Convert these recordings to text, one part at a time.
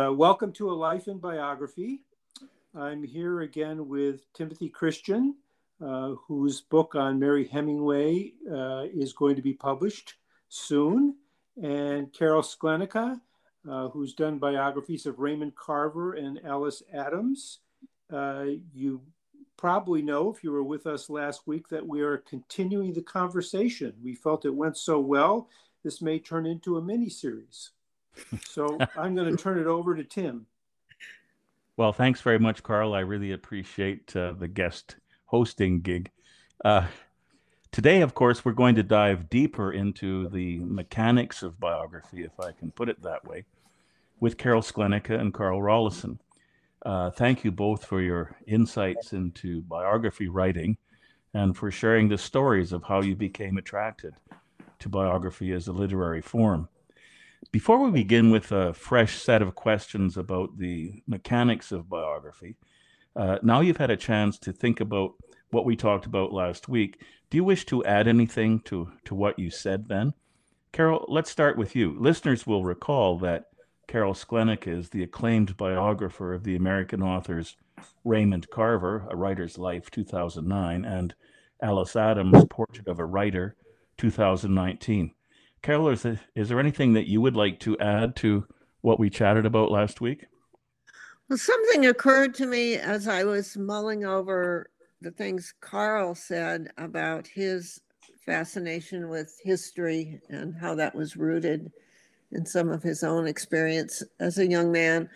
Uh, welcome to A Life in Biography. I'm here again with Timothy Christian, uh, whose book on Mary Hemingway uh, is going to be published soon, and Carol Sklenicka, uh, who's done biographies of Raymond Carver and Alice Adams. Uh, you probably know, if you were with us last week, that we are continuing the conversation. We felt it went so well, this may turn into a mini series. So I'm going to turn it over to Tim. Well, thanks very much, Carl. I really appreciate uh, the guest hosting gig. Uh, today, of course, we're going to dive deeper into the mechanics of biography, if I can put it that way, with Carol Sklenicka and Carl Rollyson. Uh, thank you both for your insights into biography writing and for sharing the stories of how you became attracted to biography as a literary form. Before we begin with a fresh set of questions about the mechanics of biography, uh, now you've had a chance to think about what we talked about last week. Do you wish to add anything to, to what you said then? Carol, let's start with you. Listeners will recall that Carol Sklenicka is the acclaimed biographer of the American authors Raymond Carver, A Writer's Life, 2009, and Alice Adams, Portrait of a Writer, 2019. Carol, is there, is there anything that you would like to add to what we chatted about last week? Well, something occurred to me as I was mulling over the things Carl said about his fascination with history and how that was rooted in some of his own experience as a young man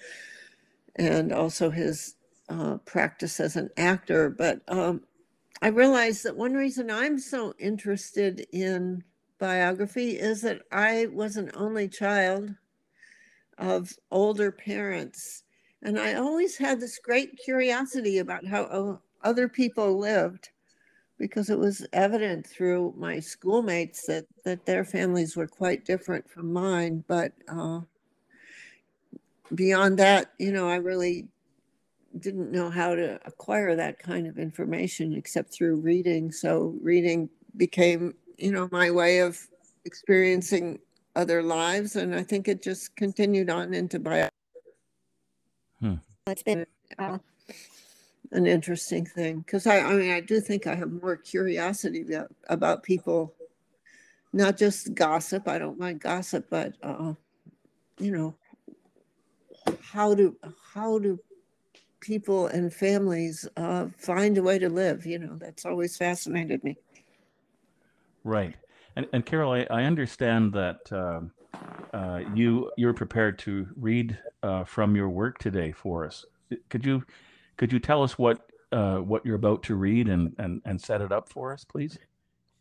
and also his uh, practice as an actor. But um, I realized that one reason I'm so interested in biography is that I was an only child of older parents. And I always had this great curiosity about how other people lived because it was evident through my schoolmates that, that their families were quite different from mine. But uh, beyond that, you know, I really didn't know how to acquire that kind of information except through reading. So reading became you know, my way of experiencing other lives. And I think it just continued on into bio. Hmm. It's been uh, an interesting thing because I, I mean, I do think I have more curiosity about, about people, not just gossip. I don't mind gossip, but, uh, you know, how do, how do people and families uh, find a way to live? You know, that's always fascinated me. Right. And, and Carol, I, I understand that um, uh, you you're prepared to read uh, from your work today for us. Could you could you tell us what uh, what you're about to read and, and and set it up for us, please?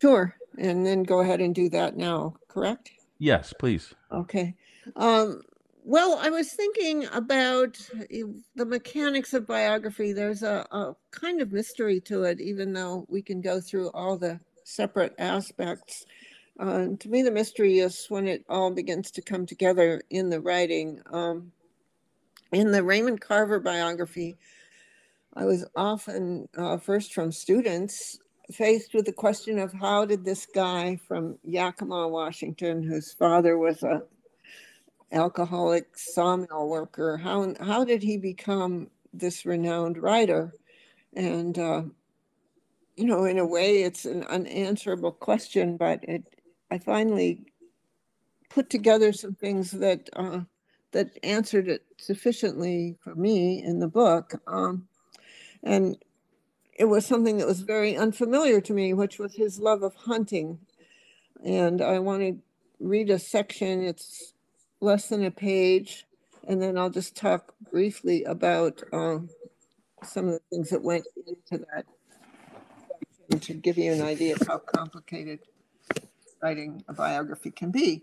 Sure. And then go ahead and do that now. Correct? Yes, please. Okay. Um, well, I was thinking about the mechanics of biography. There's a, a kind of mystery to it, even though we can go through all the separate aspects. Uh, to me, the mystery is when it all begins to come together in the writing. Um, in the Raymond Carver biography, I was often, uh, first from students, faced with the question of how did this guy from Yakima, Washington, whose father was a alcoholic sawmill worker, how how did he become this renowned writer? And uh, you know, in a way, it's an unanswerable question, but it, I finally put together some things that uh, that answered it sufficiently for me in the book, um, and it was something that was very unfamiliar to me, which was his love of hunting. And I want to read a section. It's less than a page, and then I'll just talk briefly about uh, some of the things that went into that to give you an idea of how complicated writing a biography can be.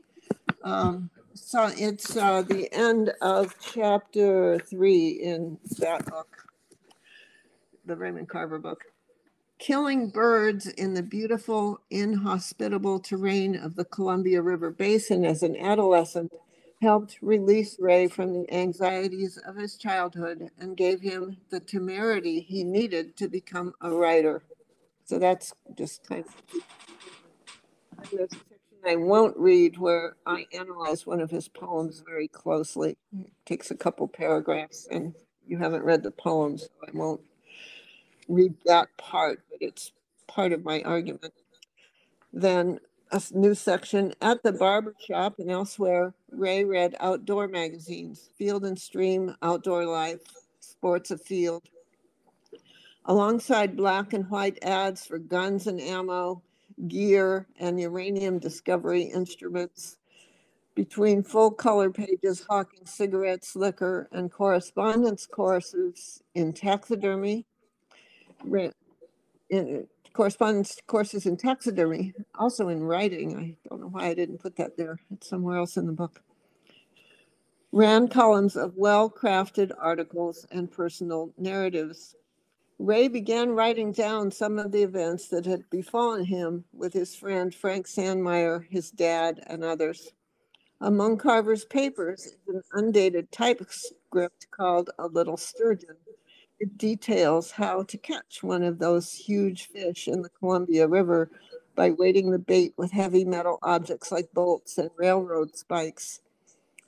Um, so it's uh, the end of chapter three in that book, the Raymond Carver book. Killing birds in the beautiful, inhospitable terrain of the Columbia River Basin as an adolescent helped release Ray from the anxieties of his childhood and gave him the temerity he needed to become a writer. So that's just kind of there's a section I won't read where I analyze one of his poems very closely. It takes a couple paragraphs, and you haven't read the poem, so I won't read that part, but it's part of my argument. Then a new section at the barber shop and elsewhere. Ray read outdoor magazines, Field and Stream, Outdoor Life, Sports Afield. Alongside black and white ads for guns and ammo, gear, and uranium discovery instruments. Between full color pages hawking cigarettes, liquor, and correspondence courses in taxidermy, in correspondence courses in taxidermy, also in writing. I don't know why I didn't put that there. It's somewhere else in the book. Ran columns of well crafted articles and personal narratives. Ray began writing down some of the events that had befallen him with his friend Frank Sandmeyer, his dad, and others. Among Carver's papers is an undated typescript called A Little Sturgeon, it details how to catch one of those huge fish in the Columbia River by weighting the bait with heavy metal objects like bolts and railroad spikes.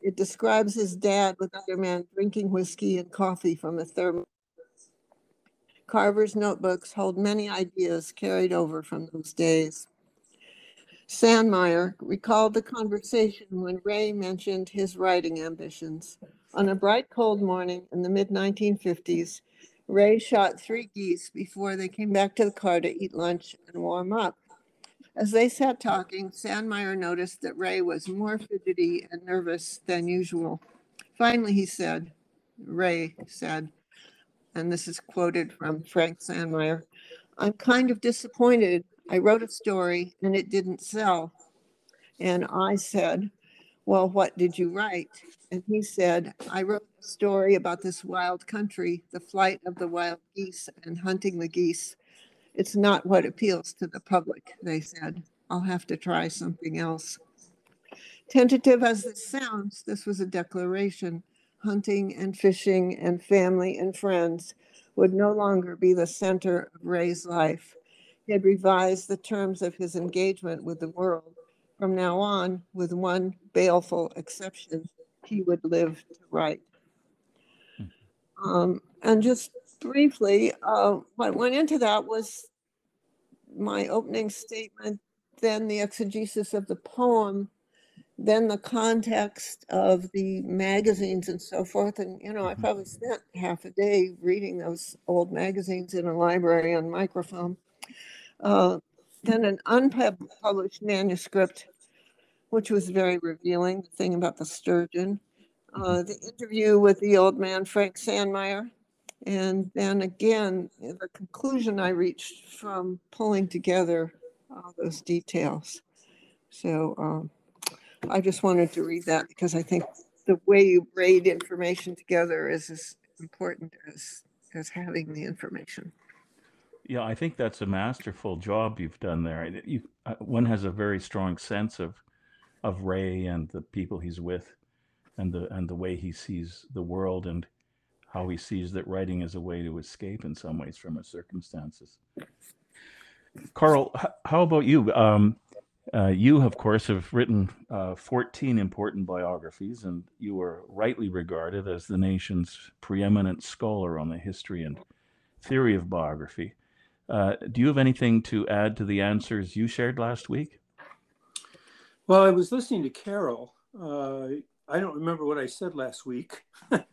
It describes his dad with other men drinking whiskey and coffee from a thermos. Carver's notebooks hold many ideas carried over from those days. Sandmeyer recalled the conversation when Ray mentioned his writing ambitions. On a bright, cold morning in the mid 1950s, Ray shot three geese before they came back to the car to eat lunch and warm up. As they sat talking, Sandmeyer noticed that Ray was more fidgety and nervous than usual. Finally, he said, Ray said, and this is quoted from Frank Sandmeyer I'm kind of disappointed. I wrote a story and it didn't sell. And I said, Well, what did you write? And he said, I wrote a story about this wild country, the flight of the wild geese and hunting the geese. It's not what appeals to the public, they said. I'll have to try something else. Tentative as this sounds, this was a declaration. Hunting and fishing and family and friends would no longer be the center of Ray's life. He had revised the terms of his engagement with the world from now on, with one baleful exception, he would live to write. Hmm. Um, and just briefly, uh, what went into that was my opening statement, then the exegesis of the poem, then the context of the magazines and so forth. And, you know, I mm-hmm. probably spent half a day reading those old magazines in a library on microfilm. Uh, then an unpublished manuscript which was very revealing. The thing about the sturgeon, uh, mm-hmm. the interview with the old man Frank Sandmeyer, and then again the conclusion I reached from pulling together all those details. So um, I just wanted to read that because I think the way you braid information together is as important as as having the information. Yeah, I think that's a masterful job you've done there. You, uh, one has a very strong sense of of Ray and the people he's with, and the and the way he sees the world and how he sees that writing is a way to escape in some ways from his circumstances. Carl, how about you? Um, uh, you, of course, have written uh, 14 important biographies, and you are rightly regarded as the nation's preeminent scholar on the history and theory of biography. Uh, do you have anything to add to the answers you shared last week? Well, I was listening to Carol. Uh, I don't remember what I said last week. I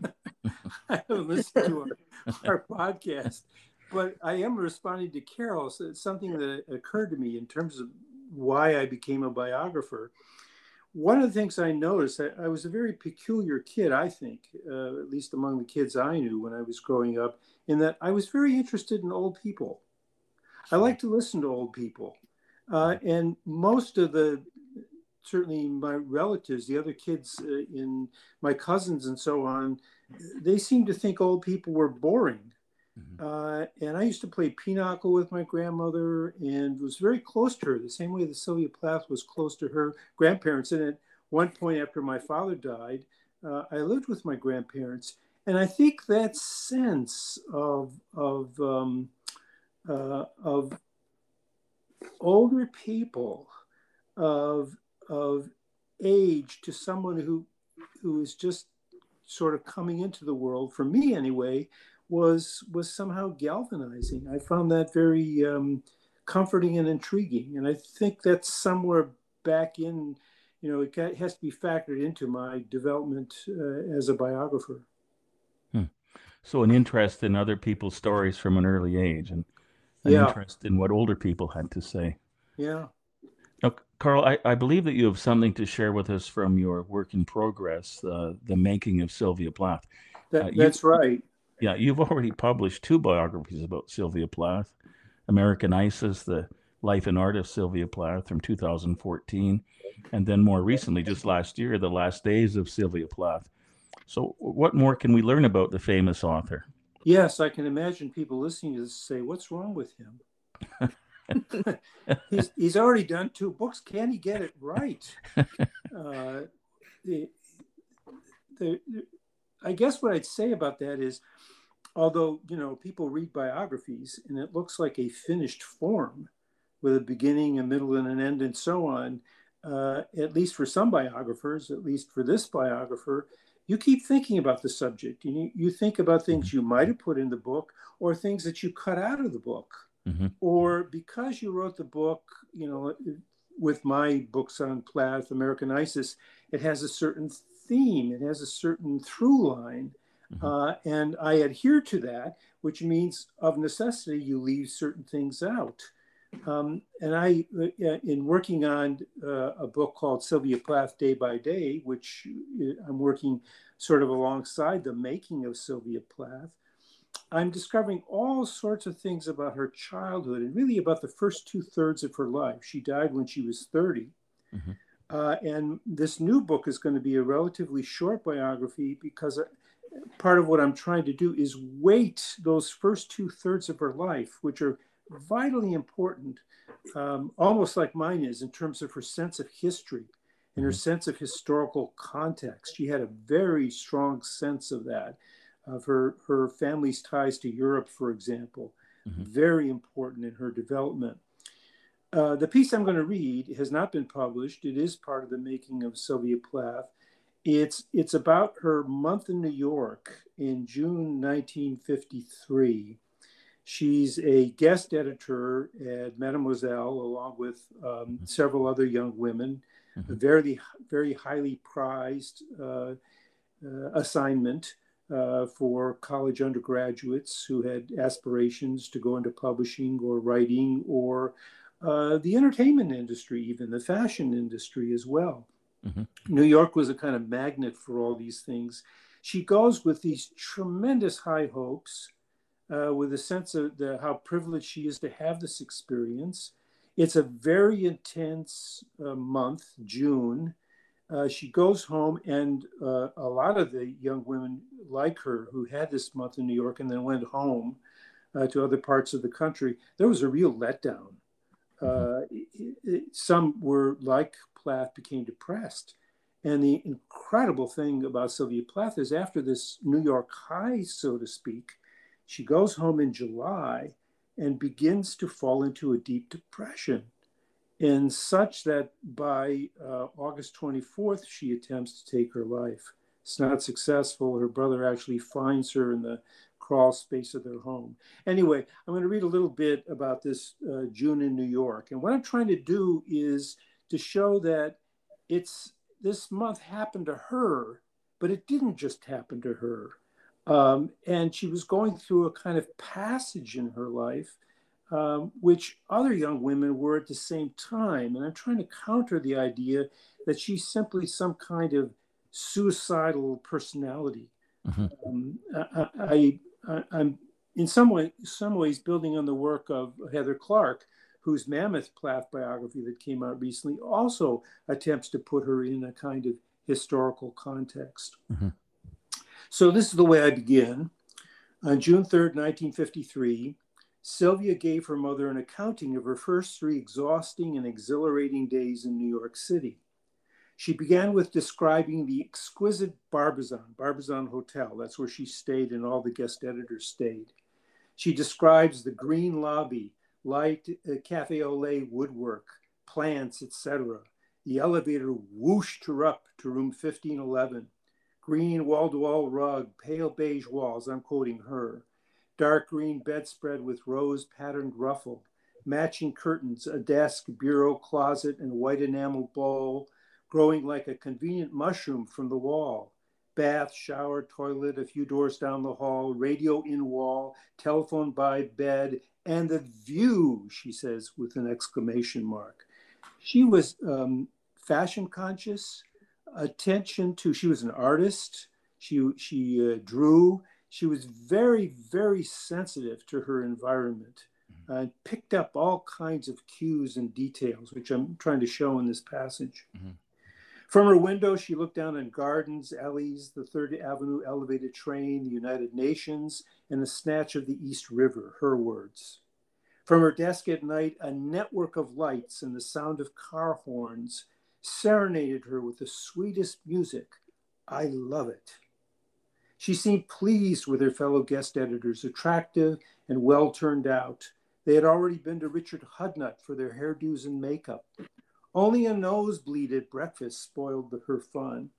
haven't listened to our, our, podcast, but I am responding to Carol. Something that occurred to me in terms of why I became a biographer. One of the things I noticed, I, I was a very peculiar kid, I think, uh, at least among the kids I knew when I was growing up, in that I was very interested in old people. I like to listen to old people. Uh, and most of the certainly my relatives, the other kids uh, in my cousins and so on, they seemed to think old people were boring. Mm-hmm. Uh, and I used to play pinochle with my grandmother and was very close to her, the same way that Sylvia Plath was close to her grandparents. And at one point after my father died, uh, I lived with my grandparents. And I think that sense of, of, um, uh, of older people, of of age to someone who who is just sort of coming into the world for me anyway was was somehow galvanizing i found that very um, comforting and intriguing and i think that's somewhere back in you know it has to be factored into my development uh, as a biographer hmm. so an interest in other people's stories from an early age and an yeah. interest in what older people had to say yeah now, Carl, I, I, believe that you have something to share with us from your work in progress, uh, the making of Sylvia Plath. That, uh, that's right. Yeah, you've already published two biographies about Sylvia Plath American Isis, the life and art of Sylvia Plath from 2014, and then more recently, just last year, The Last Days of Sylvia Plath. So, what more can we learn about the famous author? Yes, I can imagine people listening to this say, What's wrong with him? he's, he's already done two books. Can he get it right? Uh, the, the, I guess what I'd say about that is, although you know people read biographies and it looks like a finished form with a beginning, a middle, and an end, and so on. Uh, at least for some biographers, at least for this biographer, you keep thinking about the subject. You, you think about things you might have put in the book or things that you cut out of the book. Mm-hmm. Or because you wrote the book, you know, with my books on Plath, American Isis, it has a certain theme, it has a certain through line. Mm-hmm. Uh, and I adhere to that, which means of necessity, you leave certain things out. Um, and I, uh, in working on uh, a book called Sylvia Plath Day by Day, which uh, I'm working sort of alongside the making of Sylvia Plath, I'm discovering all sorts of things about her childhood and really about the first two thirds of her life. She died when she was 30. Mm-hmm. Uh, and this new book is going to be a relatively short biography because uh, part of what I'm trying to do is weight those first two thirds of her life, which are vitally important, um, almost like mine is in terms of her sense of history and her mm-hmm. sense of historical context. She had a very strong sense of that of her, her family's ties to Europe, for example, mm-hmm. very important in her development. Uh, the piece I'm going to read has not been published. It is part of the making of Sylvia Plath. It's, it's about her month in New York in June 1953. She's a guest editor at Mademoiselle, along with um, mm-hmm. several other young women. Mm-hmm. A very, very highly prized uh, uh, assignment uh, for college undergraduates who had aspirations to go into publishing or writing or uh, the entertainment industry, even the fashion industry as well. Mm-hmm. New York was a kind of magnet for all these things. She goes with these tremendous high hopes, uh, with a sense of the, how privileged she is to have this experience. It's a very intense uh, month, June. Uh, she goes home, and uh, a lot of the young women like her who had this month in New York and then went home uh, to other parts of the country, there was a real letdown. Mm-hmm. It, some were like Plath, became depressed. And the incredible thing about Sylvia Plath is after this New York high, so to speak, she goes home in July and begins to fall into a deep depression and such that by uh, August 24th, she attempts to take her life. It's not successful. Her brother actually finds her in the crawl space of their home. Anyway, I'm going to read a little bit about this uh, June in New York. And what I'm trying to do is to show that it's this month happened to her, but it didn't just happen to her. Um, and she was going through a kind of passage in her life um, which other young women were at the same time. And I'm trying to counter the idea that she's simply some kind of suicidal personality. Mm-hmm. Um, I, am in some way, some ways building on the work of Heather Clark, whose Mammoth Plath biography that came out recently also attempts to put her in a kind of historical context. Mm-hmm. So this is the way I begin. On June 3rd, 1953, Sylvia gave her mother an accounting of her first three exhausting and exhilarating days in New York City. She began with describing the exquisite Barbizon, Barbizon Hotel. That's where she stayed and all the guest editors stayed. She describes the green lobby, light uh, cafe au lait woodwork, plants, etc. The elevator whooshed her up to room 1511. Green wall to wall rug, pale beige walls, I'm quoting her. Dark green bedspread with rose patterned ruffle, matching curtains, a desk, bureau, closet, and white enamel bowl growing like a convenient mushroom from the wall. Bath, shower, toilet, a few doors down the hall, radio in wall, telephone by bed, and the view, she says with an exclamation mark. She was um, fashion conscious, attention to, she was an artist, she, she uh, drew, she was very, very sensitive to her environment uh, picked up all kinds of cues and details, which I'm trying to show in this passage. Mm-hmm. From her window, she looked down on gardens, alleys, the Third Avenue elevated train, the United Nations, and the snatch of the East River, her words. From her desk at night, a network of lights and the sound of car horns serenaded her with the sweetest music. I love it. She seemed pleased with her fellow guest editors, attractive and well turned out. They had already been to Richard Hudnut for their hairdos and makeup. Only a nosebleed at breakfast spoiled the, her fun.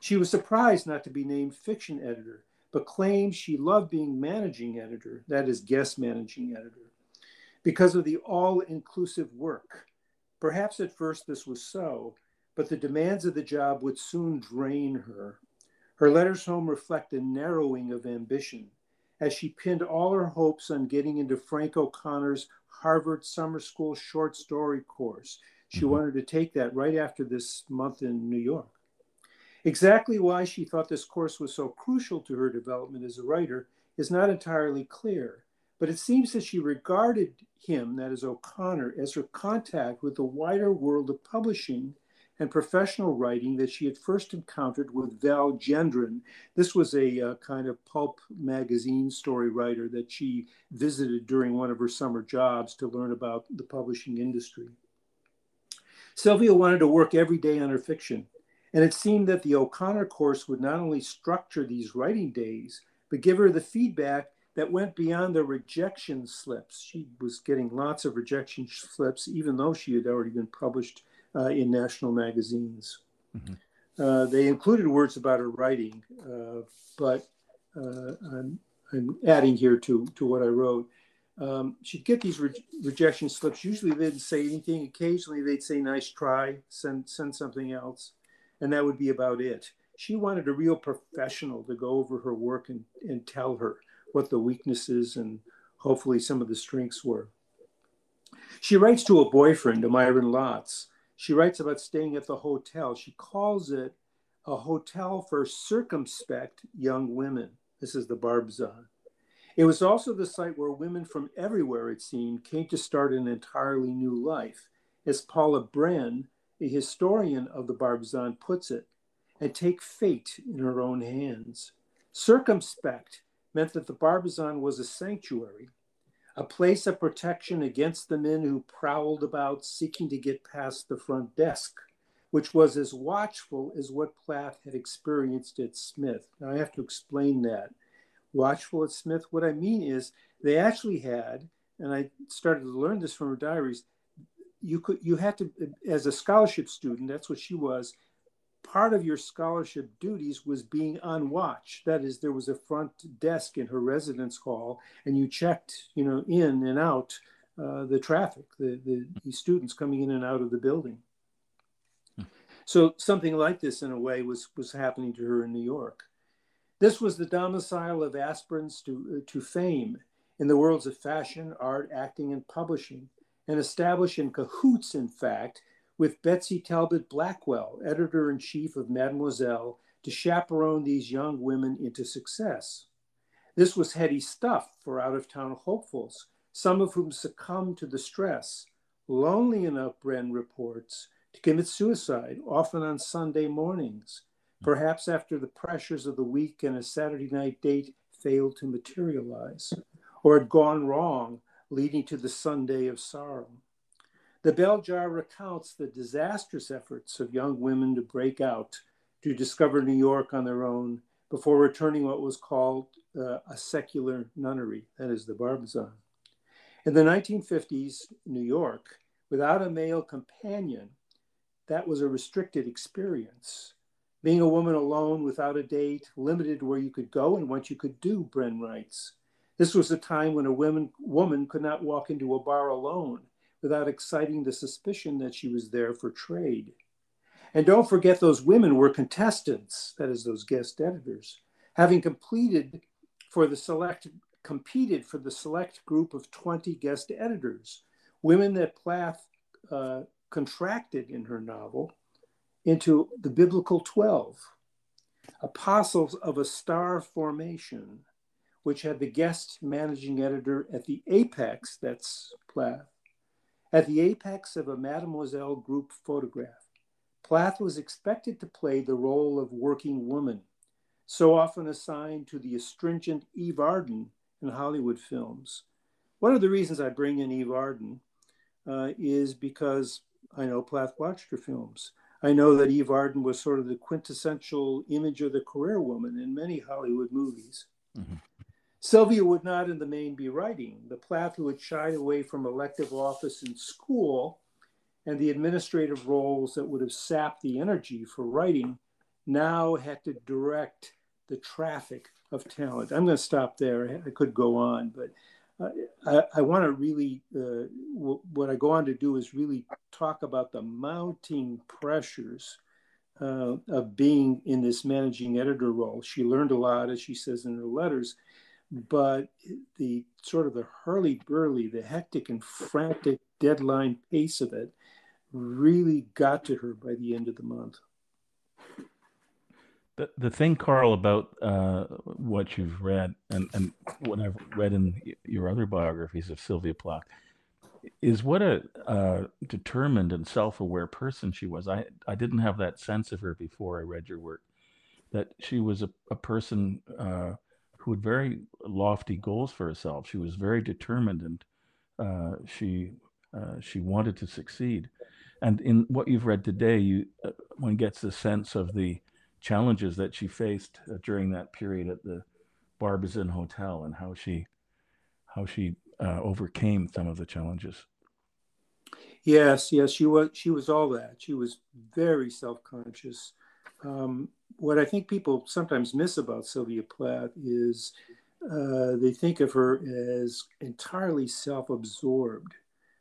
She was surprised not to be named fiction editor, but claimed she loved being managing editor, that is, guest managing editor, because of the all inclusive work. Perhaps at first this was so, but the demands of the job would soon drain her. Her letters home reflect a narrowing of ambition as she pinned all her hopes on getting into Frank O'Connor's Harvard Summer School short story course. She mm-hmm. wanted to take that right after this month in New York. Exactly why she thought this course was so crucial to her development as a writer is not entirely clear, but it seems that she regarded him, that is O'Connor, as her contact with the wider world of publishing and professional writing that she had first encountered with Val Gendron. This was a uh, kind of pulp magazine story writer that she visited during one of her summer jobs to learn about the publishing industry. Sylvia wanted to work every day on her fiction, and it seemed that the O'Connor course would not only structure these writing days, but give her the feedback that went beyond the rejection slips. She was getting lots of rejection slips, even though she had already been published uh, in national magazines. Mm-hmm. Uh, they included words about her writing, uh, but I'm, I'm, adding here to, to what I wrote. Um, she'd get these re- rejection slips. Usually they didn't say anything. Occasionally they'd say, nice try, send, send something else. And that would be about it. She wanted a real professional to go over her work and, and tell her what the weaknesses and hopefully some of the strengths were. She writes to a boyfriend, a Myron Lotz, she writes about staying at the hotel. She calls it a hotel for circumspect young women. This is the Barbizon. It was also the site where women from everywhere, it seemed, came to start an entirely new life. As Paula Bren, a historian of the Barbizon, puts it, and take fate in her own hands. Circumspect meant that the Barbizon was a sanctuary, a place of protection against the men who prowled about seeking to get past the front desk, which was as watchful as what Plath had experienced at Smith. Now, I have to explain that. Watchful at Smith, what I mean is they actually had, and I started to learn this from her diaries, you could you had to as a scholarship student that's what she was part of your scholarship duties was being on watch. That is, there was a front desk in her residence hall, and you checked, you know, in and out uh, the traffic, the, the, the students coming in and out of the building. So something like this, in a way, was was happening to her in New York. This was the domicile of aspirants to uh, to fame in the worlds of fashion, art, acting, and publishing, and established in cahoots, in fact, with Betsy Talbot Blackwell, editor in chief of Mademoiselle, to chaperone these young women into success. This was heady stuff for out of town hopefuls, some of whom succumbed to the stress, lonely enough, Bren reports, to commit suicide, often on Sunday mornings, perhaps after the pressures of the week and a Saturday night date failed to materialize, or had gone wrong, leading to the Sunday of sorrow. The bell jar recounts the disastrous efforts of young women to break out, to discover New York on their own, before returning what was called uh, a secular nunnery, that is the Barbizon. In the 1950s, New York, without a male companion, that was a restricted experience. Being a woman alone without a date, limited where you could go and what you could do, Bren writes. This was a time when a woman, woman could not walk into a bar alone without exciting the suspicion that she was there for trade. And don't forget, those women were contestants, that is, those guest editors, having completed for the select, competed for the select group of 20 guest editors, women that Plath uh, contracted in her novel into the biblical 12, apostles of a star formation, which had the guest managing editor at the apex, that's Plath, at the apex of a Mademoiselle group photograph. Plath was expected to play the role of working woman, so often assigned to the astringent Eve Arden in Hollywood films. One of the reasons I bring in Eve Arden uh, is because I know Plath watched her films. I know that Eve Arden was sort of the quintessential image of the career woman in many Hollywood movies. Mm-hmm. Sylvia would not, in the main, be writing. The Plath who had shied away from elective office in school and the administrative roles that would have sapped the energy for writing now had to direct the traffic of talent. I'm going to stop there. I could go on, but I, I want to really, uh, w- what I go on to do is really talk about the mounting pressures uh, of being in this managing editor role. She learned a lot, as she says in her letters, but the sort of the hurly burly, the hectic and frantic deadline pace of it really got to her by the end of the month. The, the thing, Carl, about uh, what you've read and, and what I've read in your other biographies of Sylvia Plath is what a uh, determined and self-aware person she was. I, I didn't have that sense of her before I read your work, that she was a, a person uh, who had very lofty goals for herself. She was very determined and uh, she uh, she wanted to succeed. And in what you've read today, you uh, one gets a sense of the challenges that she faced uh, during that period at the Barbizon Hotel and how she how she uh, overcame some of the challenges. Yes, yes, she was she was all that. She was very self-conscious. Um, what I think people sometimes miss about Sylvia Plath is uh, they think of her as entirely self-absorbed.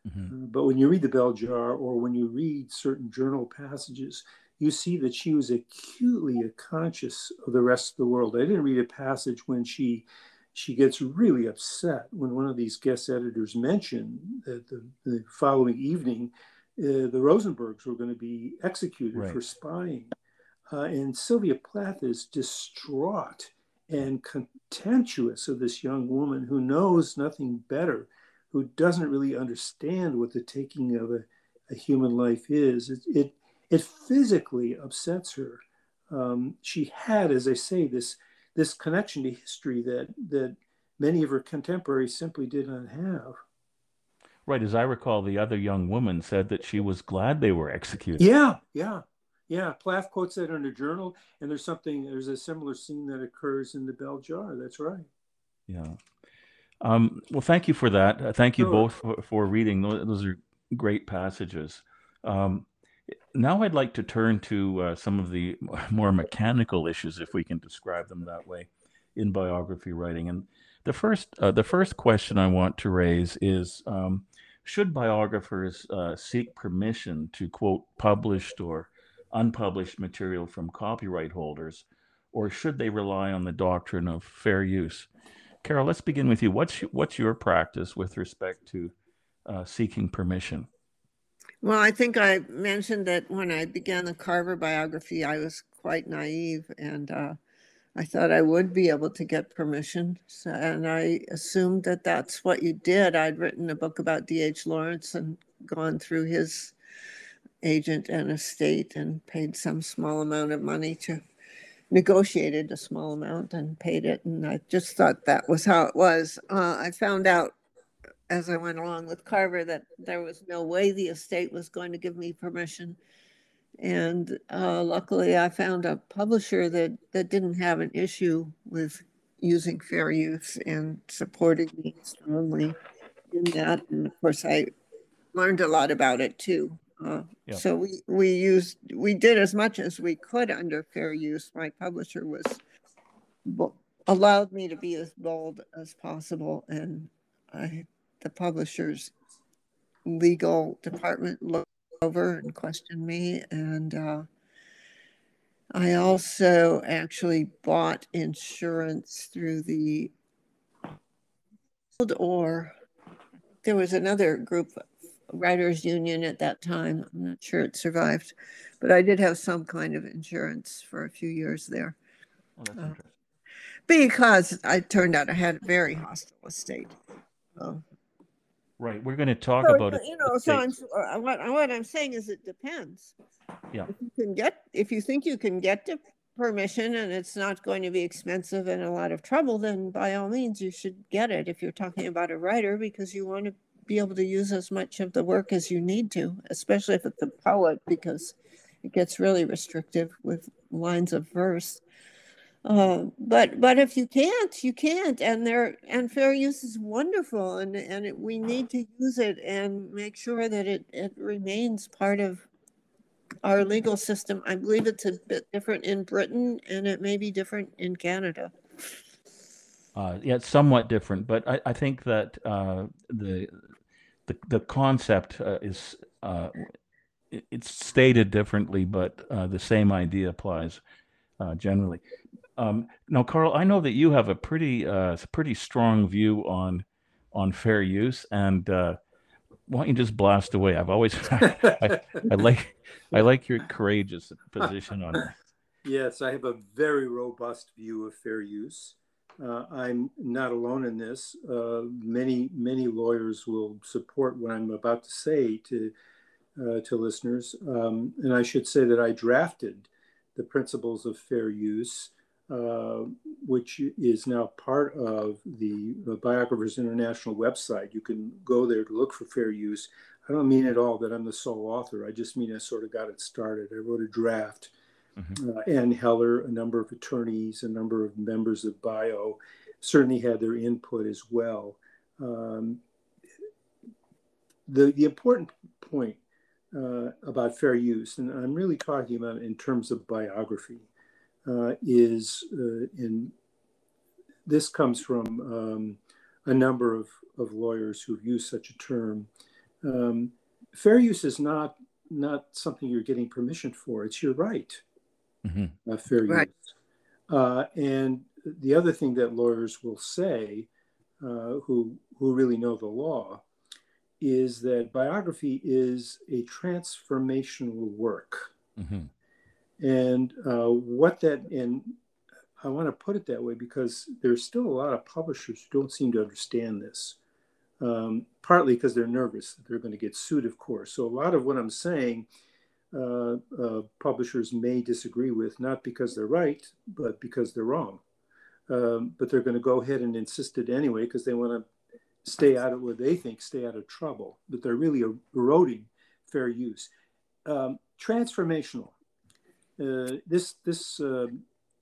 Mm-hmm. Uh, but when you read the Bell Jar or when you read certain journal passages, you see that she was acutely conscious of the rest of the world. I didn't read a passage when she she gets really upset when one of these guest editors mentioned that the, the following evening uh, the Rosenbergs were going to be executed right. for spying. Uh, and Sylvia Plath is distraught and contemptuous of this young woman who knows nothing better, who doesn't really understand what the taking of a, a human life is. It, it, it physically upsets her. Um, she had, as I say, this this connection to history that that many of her contemporaries simply did not have. Right, as I recall, the other young woman said that she was glad they were executed. Yeah, yeah, yeah. Plath quotes that in a journal, and there's something. There's a similar scene that occurs in the Bell Jar. That's right. Yeah. Um, well, thank you for that. Uh, thank you sure. both for, for, reading. Those are great passages. Um, now I'd like to turn to uh, some of the more mechanical issues, if we can describe them that way, in biography writing. And the first, uh, the first question I want to raise is: um, Should biographers uh, seek permission to quote published or unpublished material from copyright holders, or should they rely on the doctrine of fair use? Carol, let's begin with you. What's what's your practice with respect to uh, seeking permission? Well, I think I mentioned that when I began the Carver biography, I was quite naive and uh, I thought I would be able to get permission. So, and I assumed that that's what you did. I'd written a book about D.H. Lawrence and gone through his agent and estate and paid some small amount of money to negotiated a small amount and paid it and i just thought that was how it was uh, i found out as I went along with Carver that there was no way the estate was going to give me permission. And uh, luckily, I found a publisher that, that didn't have an issue with using fair use and supported me strongly in that. And of course, I learned a lot about it too Uh, yep. So we we used we did as much as we could under fair use. My publisher was allowed me to be as bold as possible, and I, the publisher's legal department looked over and questioned me, and uh, I also actually bought insurance through the or there was another group writers union at that time. I'm not sure it survived, but I did have some kind of insurance for a few years there. Oh, uh, because I turned out I had a very hostile estate. Uh, right. We're going to talk so, about it. You know, so I'm, uh, what, what I'm saying is it depends. Yeah. If you can get, if you think you can get to permission and it's not going to be expensive and a lot of trouble, then by all means you should get it if you're talking about a writer because you want to be able to use as much of the work as you need to, especially if it's a poet, because it gets really restrictive with lines of verse. Uh, but but if you can't, you can't, and there and fair use is wonderful, and and it, we need to use it and make sure that it it remains part of our legal system. I believe it's a bit different in Britain, and it may be different in Canada. Uh, yeah, it's somewhat different, but I, I think that uh, the the the concept uh, is uh, it's stated differently, but uh, the same idea applies generally. Um, now, Carl, I know that you have a pretty uh, pretty strong view on on fair use, and uh, why don't you just blast away? I've always I, I like I like your courageous position on it. Yes, I have a very robust view of fair use. Uh, I'm not alone in this. Uh, many, many lawyers will support what I'm about to say to, uh, to listeners. Um, and I should say that I drafted the principles of fair use, uh, which is now part of the, the Biographers International website. You can go there to look for fair use. I don't mean at all that I'm the sole author. I just mean I sort of got it started. I wrote a draft Mm-hmm. Uh, Ann Heller, a number of attorneys, a number of members of BIO certainly had their input as well. Um, the, the important point uh, about fair use, and I'm really talking about in terms of biography, is uh, in this comes from um, a number of, of lawyers who've used such a term. Um, fair use is not not something you're getting permission for; it's your right mm-hmm. uh, fair right. use. Uh, and the other thing that lawyers will say, uh, who who really know the law, is that biography is a transformational work. Mm-hmm. And uh, what that and I want to put it that way because there's still a lot of publishers who don't seem to understand this. Um, partly because they're nervous that they're going to get sued, of course. So a lot of what I'm saying uh, uh, publishers may disagree with, not because they're right, but because they're wrong. Um, but they're going to go ahead and insist it anyway because they want to stay out of what they think stay out of trouble. But they're really eroding fair use. Um, transformational. Uh, this this uh,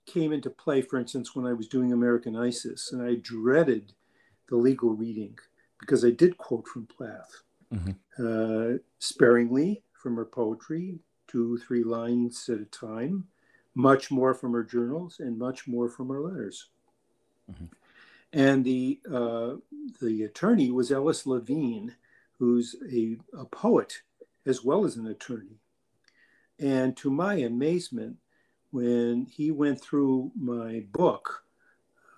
came into play, for instance, when I was doing American ISIS, and I dreaded the legal reading because I did quote from Plath mm-hmm. Uh, sparingly from her poetry, two, three lines at a time, much more from her journals, and much more from her letters. Mm-hmm. And the uh, the attorney was Ellis Levine, who's a, a poet as well as an attorney. And to my amazement, when he went through my book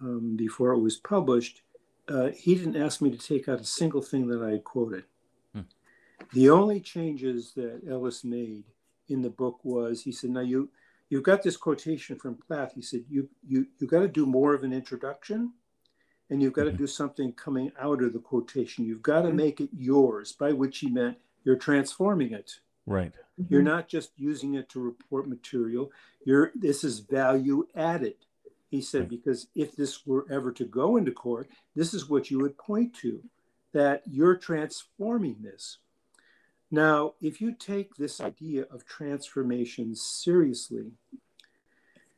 um, before it was published, uh, he didn't ask me to take out a single thing that I had quoted. The only changes that Ellis made in the book was he said, "Now you you've got this quotation from Plath. He said you you you got to do more of an introduction, and you've got to mm-hmm. do something coming out of the quotation. You've got to mm-hmm. make it yours." By which he meant you're transforming it. Right. You're mm-hmm. not just using it to report material. You're this is value added. He said because if this were ever to go into court, this is what you would point to, that you're transforming this. Now, if you take this idea of transformation seriously,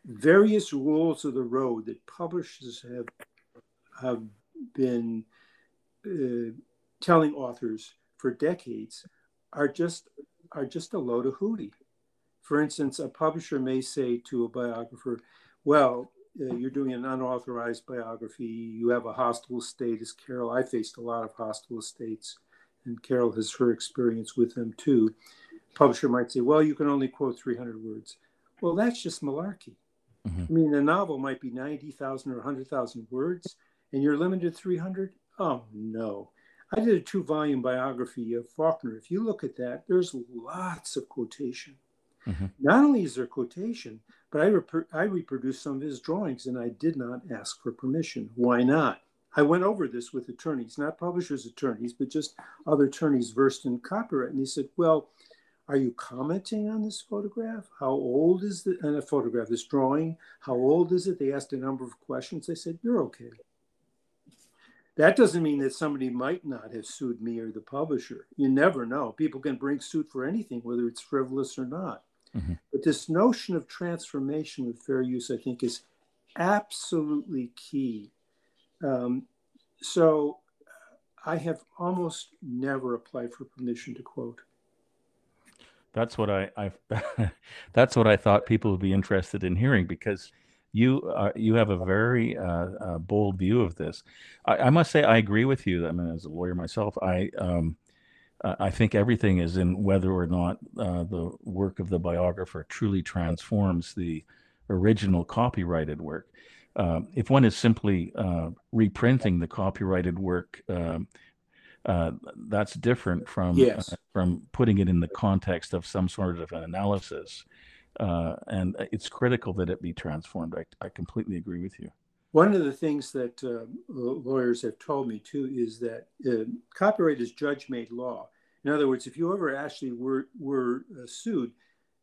various rules of the road that publishers have, have been uh, telling authors for decades are just are just a load of hooey. For instance, a publisher may say to a biographer, Well, uh, you're doing an unauthorized biography, you have a hostile estate as Carol. I faced a lot of hostile estates, and Carol has her experience with them too. Publisher might say, Well, you can only quote 300 words. Well, that's just malarkey. Mm-hmm. I mean, a novel might be 90,000 or 100,000 words, and you're limited 300. Oh, no. I did a two volume biography of Faulkner. If you look at that, there's lots of quotation. Mm-hmm. Not only is there quotation, but I, rep- I reproduced some of his drawings and I did not ask for permission. Why not? I went over this with attorneys, not publishers' attorneys, but just other attorneys versed in copyright. And they said, Well, are you commenting on this photograph? How old is the and a photograph, this drawing? How old is it? They asked a number of questions. They said, You're okay. That doesn't mean that somebody might not have sued me or the publisher. You never know. People can bring suit for anything, whether it's frivolous or not. Mm-hmm. But this notion of transformation with fair use, I think, is absolutely key. Um, so I have almost never applied for permission to quote. That's what I, I that's what I thought people would be interested in hearing because you uh, you have a very uh, uh, bold view of this. I, I, must say I agree with you. I mean, as a lawyer myself, I um, I think everything is in whether or not uh, the work of the biographer truly transforms the original copyrighted work. Um, if one is simply uh, reprinting the copyrighted work. Um, uh, that's different from yes. uh, from putting it in the context of some sort of an analysis. Uh, and it's critical that it be transformed. I, I completely agree with you. One of the things that uh, lawyers have told me too is that uh, copyright is judge-made law. In other words, if you ever actually were were sued,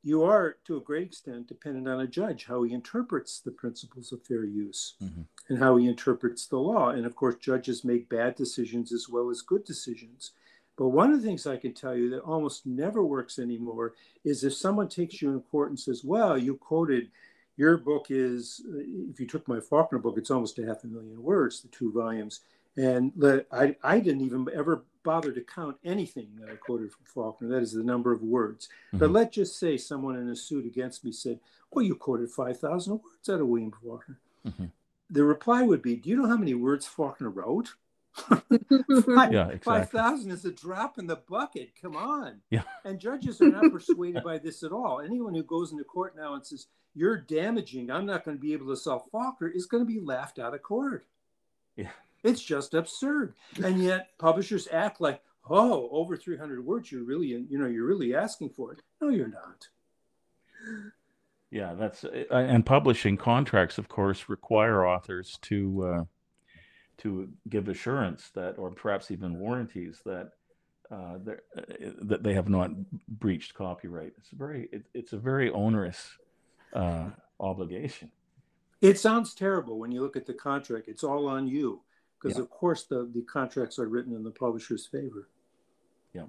you are to a great extent dependent on a judge how he interprets the principles of fair use mm-hmm. and how he interprets the law and of course judges make bad decisions as well as good decisions but one of the things i can tell you that almost never works anymore is if someone takes you in court and says well you quoted your book is if you took my faulkner book it's almost a half a million words the two volumes and I, I didn't even ever bother to count anything that I quoted from Faulkner. That is the number of words. Mm-hmm. But let's just say someone in a suit against me said, Well, you quoted 5,000 words out of William Faulkner. Mm-hmm. The reply would be, Do you know how many words Faulkner wrote? Five, yeah, exactly. 5,000 is a drop in the bucket. Come on. Yeah. And judges are not persuaded by this at all. Anyone who goes into court now and says, You're damaging, I'm not going to be able to sell Faulkner, is going to be laughed out of court. Yeah. It's just absurd. And yet publishers act like, oh, over 300 words, you're really, you know, you're really asking for it. No, you're not. Yeah, that's uh, and publishing contracts, of course, require authors to uh, to give assurance that, or perhaps even warranties that uh, uh, that they have not breached copyright. It's very it, it's a very onerous uh, obligation. It sounds terrible when you look at the contract. It's all on you because yeah. of course the, the contracts are written in the publisher's favor. Yeah.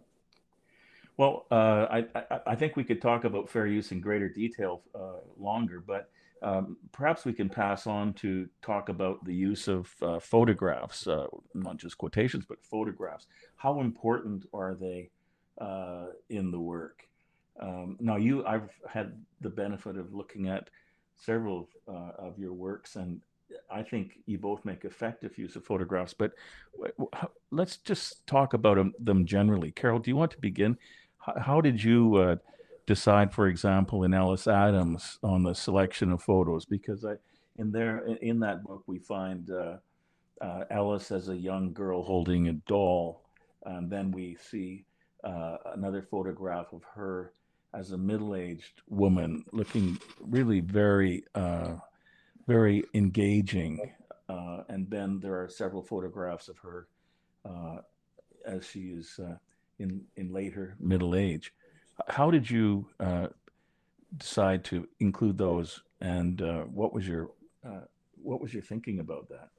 Well, uh, I, I, I think we could talk about fair use in greater detail uh, longer, but um, perhaps we can pass on to talk about the use of uh, photographs, uh, not just quotations, but photographs. How important are they uh, in the work? Um, now, you, I've had the benefit of looking at several uh, of your works, and I think you both make effective use of photographs, but let's just talk about them, generally. Carol, do you want to begin? How, did you uh, decide, for example, in Alice Adams on the selection of photos? Because I, in there, in that book, we find uh, uh, Ellis as a young girl holding a doll, and then we see uh, another photograph of her as a middle-aged woman, looking really very uh, very engaging. Uh, and then there are several photographs of her uh, as she is in in later middle age. How did you uh, decide to include those, and uh, what was your uh, what was your thinking about that?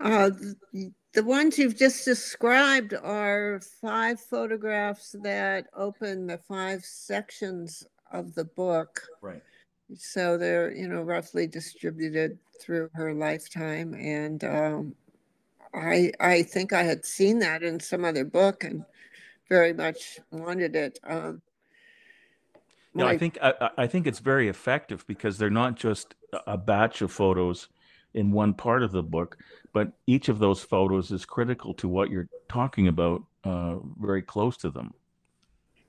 The, the ones you've just described are five photographs that open the five sections of the book. Right. So they're, you know, roughly distributed through her lifetime. And um, I, I think I had seen that in some other book and very much wanted it. Um, Yeah, I think I, I think it's very effective because they're not just a batch of photos in one part of the book, but each of those photos is critical to what you're talking about, uh, very close to them.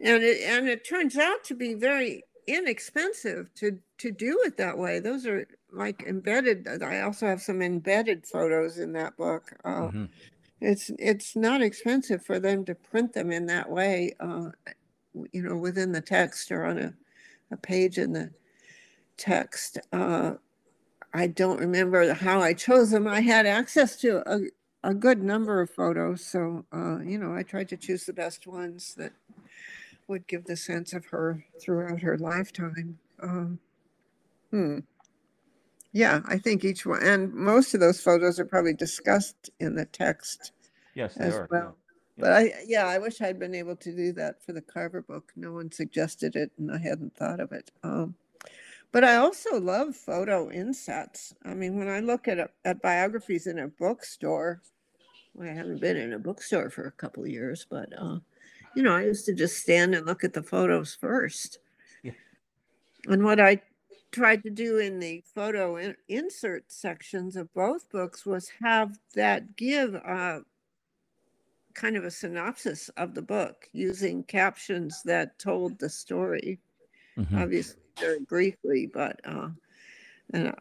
And it and it turns out to be very inexpensive to to do it that way. Those are like embedded. I also have some embedded photos in that book. Uh, mm-hmm. It's it's not expensive for them to print them in that way. Uh, you know, within the text or on a, a page in the text. Uh, I don't remember how I chose them. I had access to a, a good number of photos. So, uh, you know, I tried to choose the best ones that would give the sense of her throughout her lifetime. Um, hmm. Yeah, I think each one, and most of those photos are probably discussed in the text. Yes, as are, well. Yeah. But I, yeah, I wish I'd been able to do that for the Carver book. No one suggested it, and I hadn't thought of it. Um, but I also love photo insets. I mean, when I look at a, at biographies in a bookstore, well, I haven't been in a bookstore for a couple of years, but uh, you know, I used to just stand and look at the photos first. Yeah. And what I tried to do in the photo in, insert sections of both books was have that give a kind of a synopsis of the book using captions that told the story, mm-hmm. obviously very briefly, but uh, and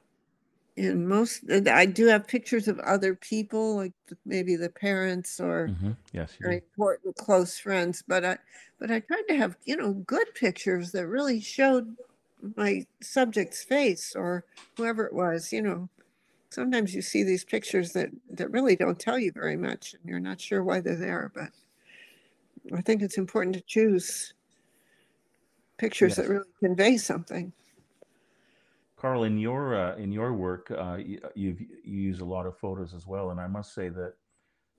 in most i do have pictures of other people like maybe the parents or mm-hmm. yes very important close friends but i but i tried to have you know good pictures that really showed my subject's face or whoever it was you know sometimes you see these pictures that that really don't tell you very much and you're not sure why they're there but i think it's important to choose pictures yes. that really convey something Carl, in your uh, in your work, uh, you, you use a lot of photos as well, and I must say that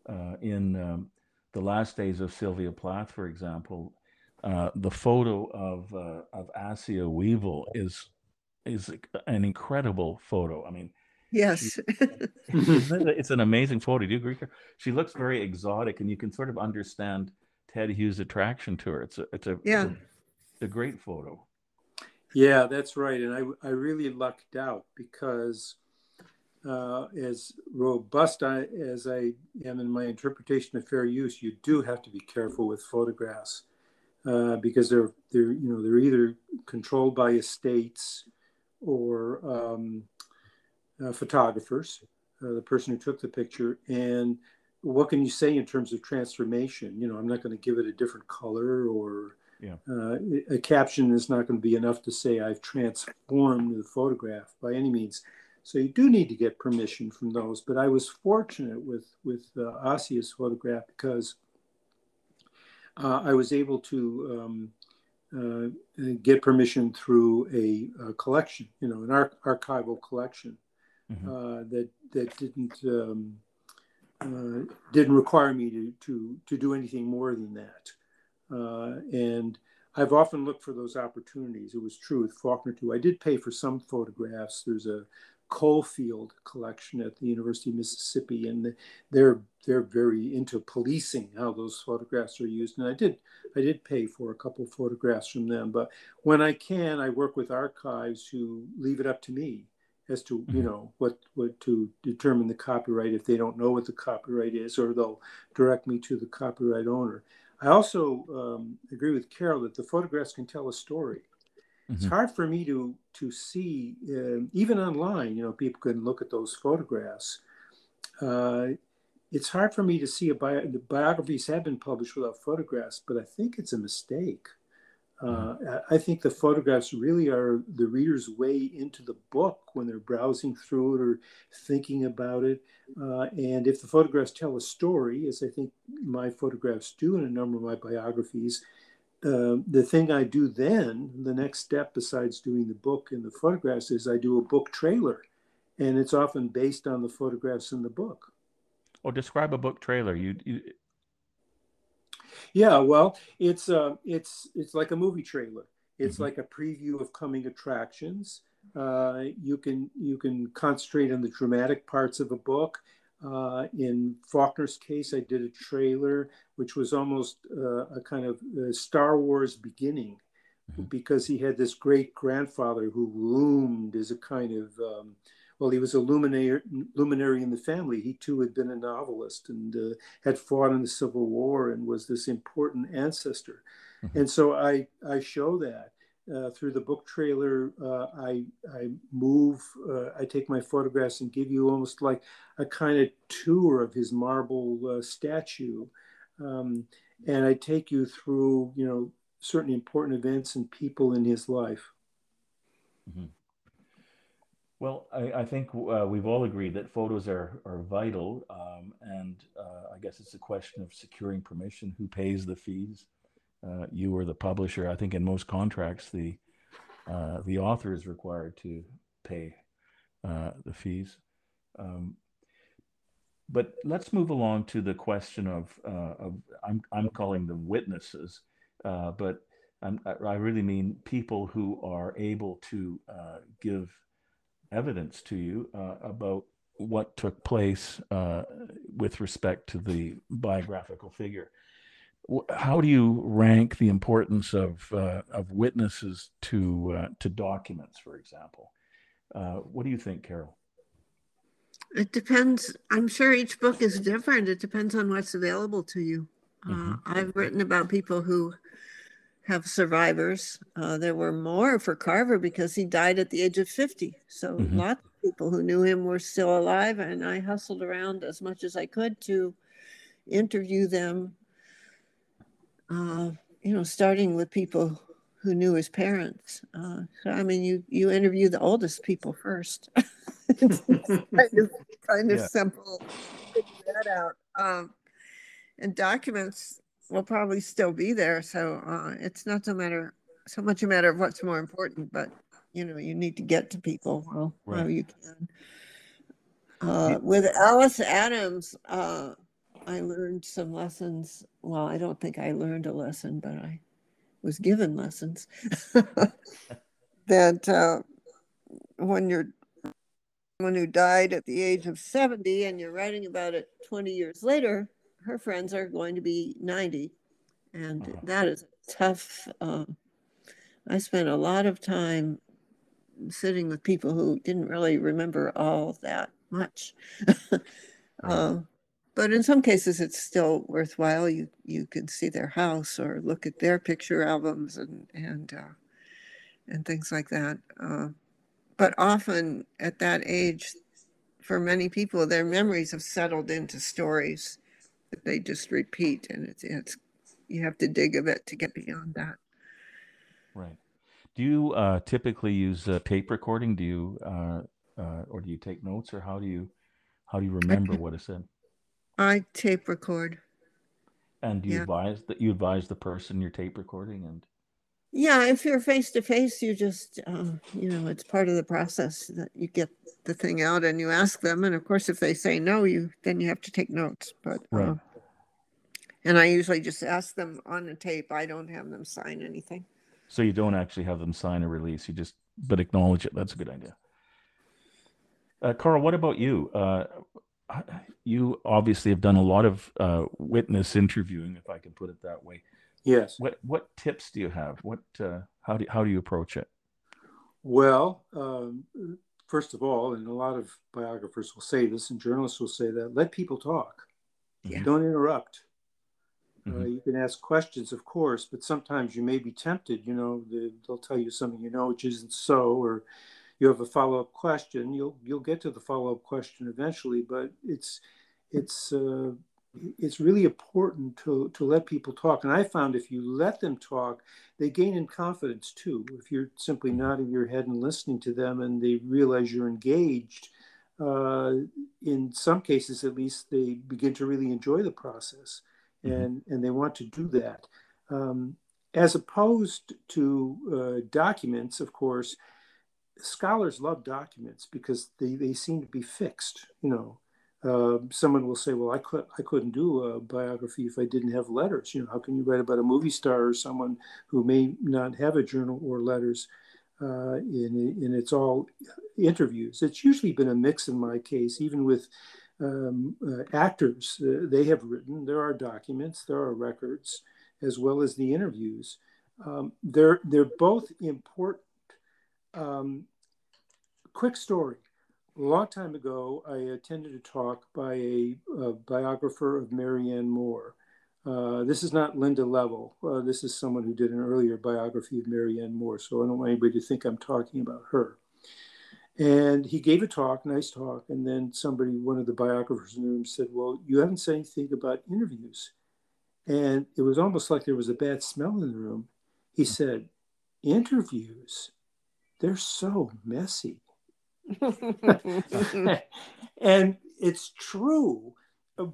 uh, in um, the last days of Sylvia Plath, for example, uh, the photo of uh, of Assia Wevill is is an incredible photo. I mean, yes, she, it's an amazing photo. Do you agree? She looks very exotic, and you can sort of understand Ted Hughes' attraction to her. It's a it's a yeah. It's a, a great photo. Yeah, that's right. And I, I really lucked out because uh, as robust I, as I am in my interpretation of fair use, you do have to be careful with photographs uh, because they're they're you know they're either controlled by estates or um, uh, photographers, uh, the person who took the picture, and what can you say in terms of transformation? You know, I'm not going to give it a different color or yeah. Uh, a caption is not going to be enough to say I've transformed the photograph by any means. So you do need to get permission from those. But I was fortunate with with uh, photograph because uh, I was able to um, uh, get permission through a, a, collection, you know, an ar- archival collection mm-hmm. Uh, that that didn't um, uh, didn't require me to to to do anything more than that. Uh, and I've often looked for those opportunities. It was true with Faulkner too. I did pay for some photographs. There's a Cofield collection at the University of Mississippi, and they're they're very into policing how those photographs are used. And I did I did pay for a couple photographs from them. But when I can, I work with archives who leave it up to me as to you mm-hmm. know what what to determine the copyright if they don't know what the copyright is, or they'll direct me to the copyright owner. I also um, agree with Carol that the photographs can tell a story. Mm-hmm. It's hard for me to to see, uh, even online. You know, people can look at those photographs. Uh, it's hard for me to see a bio- the biographies have been published without photographs, but I think it's a mistake. Mm-hmm. Uh, I think the photographs really are the reader's way into the book when they're browsing through it or thinking about it. Uh, and if the photographs tell a story, as I think my photographs do in a number of my biographies, uh, the thing I do then, the next step besides doing the book and the photographs, is I do a book trailer. And it's often based on the photographs in the book. Well, describe a book trailer. You, you yeah, well, it's uh, it's it's like a movie trailer. It's mm-hmm. like a preview of coming attractions. Uh, you can you can concentrate on the dramatic parts of a book. Uh, in Faulkner's case, I did a trailer which was almost uh, a kind of uh, Star Wars beginning, mm-hmm. because he had this great grandfather who loomed as a kind of um, well, he was a luminary, luminary in the family. He too had been a novelist and uh, had fought in the Civil War and was this important ancestor. Mm-hmm. And so I, I show that uh, through the book trailer. Uh, I, I move, uh, I take my photographs and give you almost like a kind of tour of his marble uh, statue. Um, and I take you through, you know, certain important events and people in his life. Mm-hmm. Well, I, I think uh, we've all agreed that photos are, are vital. Um, and I guess it's a question of securing permission. Who pays the fees? Uh, you or the publisher. I think in most contracts, the, uh, the author is required to pay uh, the fees. Um, but let's move along to the question of, uh, of I'm, I'm calling them witnesses, but I'm, i really mean people who are able to give evidence to you uh, about what took place uh, with respect to the biographical figure. How do you rank the importance of uh, of witnesses to uh, to documents, for example? Uh, what do you think, Carol? It depends. I'm sure each book is different. It depends on what's available to you. Uh, mm-hmm. I've written about people who have survivors. Uh, there were more for Carver because he died at the age of 50. So mm-hmm. lots of people who knew him were still alive. And I hustled around as much as I could to interview them, uh, you know, starting with people who knew his parents. Uh, so, I mean, you, you interview the oldest people first. it's kind of, kind of yeah. simple. That out. Um, and documents will probably still be there. So uh, it's not so matter so much a matter of what's more important, but you know, you need to get to people while, right. while you can. Uh, with Alice Adams, uh, I learned some lessons. Well, I don't think I learned a lesson, but I was given lessons that uh, when you're someone who died at the age of 70 and you're writing about it 20 years later, her friends are going to be 90 and uh-huh. that is tough uh, i spent a lot of time sitting with people who didn't really remember all that much uh, but in some cases it's still worthwhile. You you can see their house or look at their picture albums and and uh, and things like that uh, but often at that age for many people their memories have settled into stories that they just repeat and it's it's you have to dig a bit to get beyond that. Right. Do you uh, typically use uh, tape recording? Do you uh, uh, or do you take notes or how do you how do you remember what is said i tape record. And do you yeah. advise that you advise the person you're tape recording and? Yeah if you're face to face you just uh, you know it's part of the process that you get the thing out and you ask them. And of course if they say no you then you have to take notes but uh, right. Uh, and i usually just ask them on the tape. I don't have them sign anything. So you don't actually have them sign a release. You just but acknowledge it. That's a good idea. Uh, carl what about you? Uh, you obviously have done a lot of uh, witness interviewing if i can put it that way yes what what tips do you have what uh, how do how do you approach it well um, first of all, and a lot of biographers will say this, and journalists will say that let people talk. Yeah. Don't interrupt. Uh, mm-hmm. Uh, you can ask questions, of course, but sometimes you may be tempted. You know, the, they'll tell you something you know which isn't so, or you have a follow up question. You'll you'll get to the follow up question eventually, but it's it's uh, it's really important to, to let people talk. And I found if you let them talk, they gain in confidence too. If you're simply nodding your head and listening to them and they realize you're engaged, uh, in some cases at least, they begin to really enjoy the process mm-hmm. and, and they want to do that. Um, as opposed to uh, documents, of course, scholars love documents because they, they seem to be fixed, you know uh, someone will say, "Well, I could I couldn't do a biography if I didn't have letters." You know, how can you write about a movie star or someone who may not have a journal or letters? Uh, in it's all interviews. It's usually been a mix in my case, even with um, uh, actors. Uh, they have written. There are documents. There are records, as well as the interviews. Um, they're they're both important. Um, quick story. A long time ago, I attended a talk by a, a biographer of Marianne Moore. Uh, this is not Linda Leavell. Uh, this is someone who did an earlier biography of Marianne Moore, so I don't want anybody to think I'm talking about her. And he gave a talk, nice talk, and then somebody, one of the biographers in the room, said, "Well, you haven't said anything about interviews," and it was almost like there was a bad smell in the room. He said, "Interviews, they're so messy." and it's true,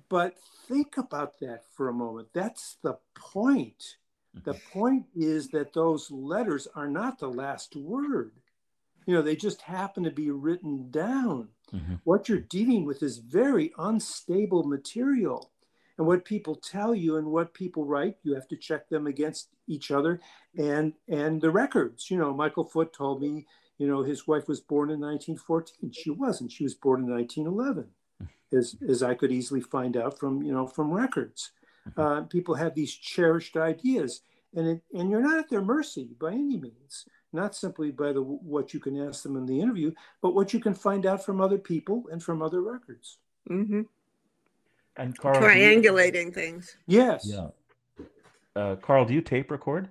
but think about that for a moment. That's the point. The mm-hmm. point is that those letters are not the last word. You know, they just happen to be written down. Mm-hmm. What you're dealing with is very unstable material. And what people tell you and what people write, you have to check them against each other and and the records. You know, Michael Foot told me you know, his wife was born in 1914. She wasn't. She was born in 1911, as, as I could easily find out from, you know, from records. Mm-hmm. Uh, people have these cherished ideas, and, it, and you're not at their mercy by any means, not simply by the what you can ask them in the interview, but what you can find out from other people and from other records. Mm-hmm. And Carl, triangulating you, things. Yes. Yeah. Uh, Carl, do you tape record?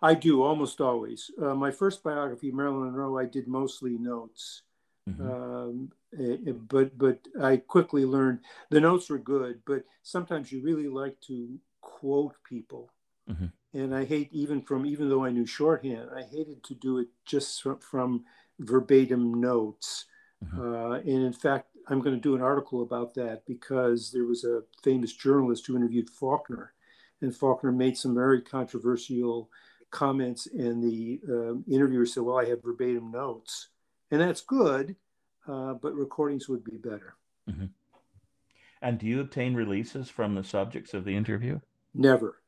I do almost always. Uh, my first biography, Marilyn Monroe, I did mostly notes. Mm-hmm. Um, eh, eh, but but I quickly learned the notes were good, but sometimes you really like to quote people. Mm-hmm. And I hate even from even though I knew shorthand, I hated to do it just from, from verbatim notes. Mm-hmm. Uh, and in fact, I'm going to do an article about that because there was a famous journalist who interviewed Faulkner, and Faulkner made some very controversial comments and the um, interviewer said, well, I have verbatim notes. And that's good, uh, but recordings would be better. Mm-hmm. And do you obtain releases from the subjects of the interview? Never.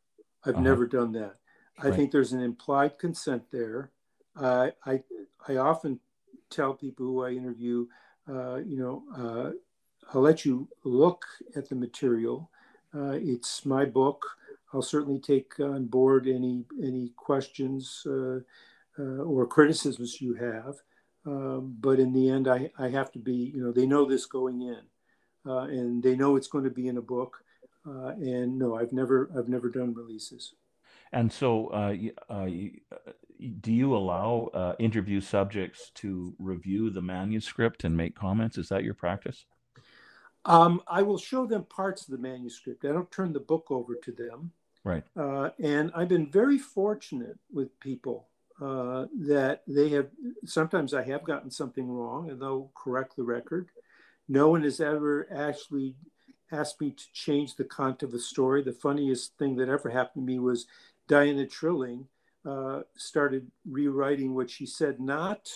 I've uh-huh. never done that. I right. think there's an implied consent there. Uh, I I often tell people who I interview, uh, you know, uh, I'll let you look at the material. Uh, it's my book. I'll certainly take on board any any questions uh, or criticisms you have. Um, but in the end, I, I have to be, you know, they know this going in, and they know it's going to be in a book. And no, I've never I've never done releases. And so, uh, uh, do you allow interview subjects to review the manuscript and make comments? Is that your practice? Um, I will show them parts of the manuscript. I don't turn the book over to them. Right. Uh, and I've been very fortunate with people uh, that they have. Sometimes I have gotten something wrong, and they'll correct the record. No one has ever actually asked me to change the content of a story. The funniest thing that ever happened to me was Diana Trilling uh, started rewriting what she said, not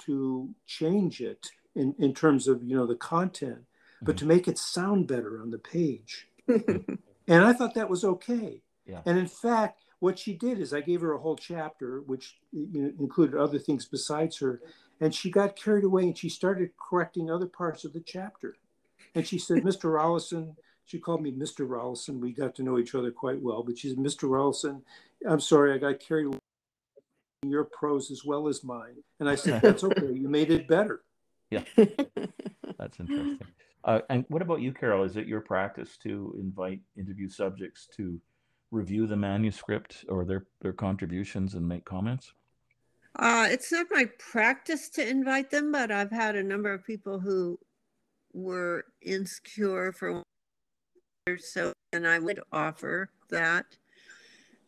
to change it in, in terms of you know the content, but mm-hmm. to make it sound better on the page. and I thought that was okay. Yeah. And in fact, what she did is I gave her a whole chapter, which you know, included other things besides her, and she got carried away and she started correcting other parts of the chapter. And she said, Mr. Rollyson, she called me Mr. Rollyson. We got to know each other quite well, but she said, Mr. Rollyson, I'm sorry, I got carried away your prose as well as mine. And I said, That's okay. You made it better. Yeah. That's interesting. Uh, and what about you, Carol? Is it your practice to invite interview subjects to review the manuscript or their, their contributions and make comments? Uh, it's not my practice to invite them, but I've had a number of people who were insecure for so, and I would offer that.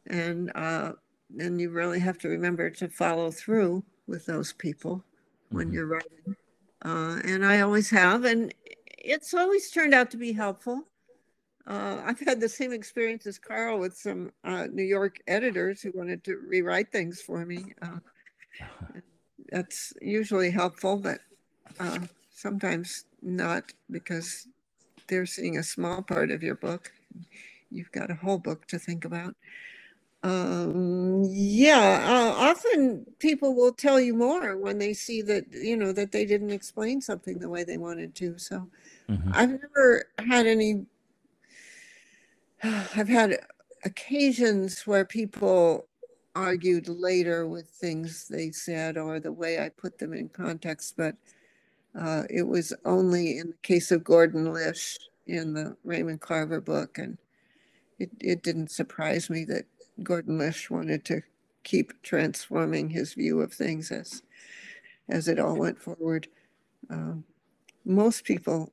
And uh, and you really have to remember to follow through with those people when mm-hmm. you're writing. Uh, and I always have, and it's always turned out to be helpful. Uh, I've had the same experience as Carl with some uh, New York editors who wanted to rewrite things for me. Uh, that's usually helpful, but uh, sometimes not because they're seeing a small part of your book. You've got a whole book to think about. Um, yeah, uh, often people will tell you more when they see that you know that they didn't explain something the way they wanted to. So, mm-hmm. I've never had any I've had occasions where people argued later with things they said or the way I put them in context, but uh, it was only in the case of Gordon Lish in the Raymond Carver book. And it, it didn't surprise me that Gordon Lish wanted to keep transforming his view of things as, as it all went forward. Um, most people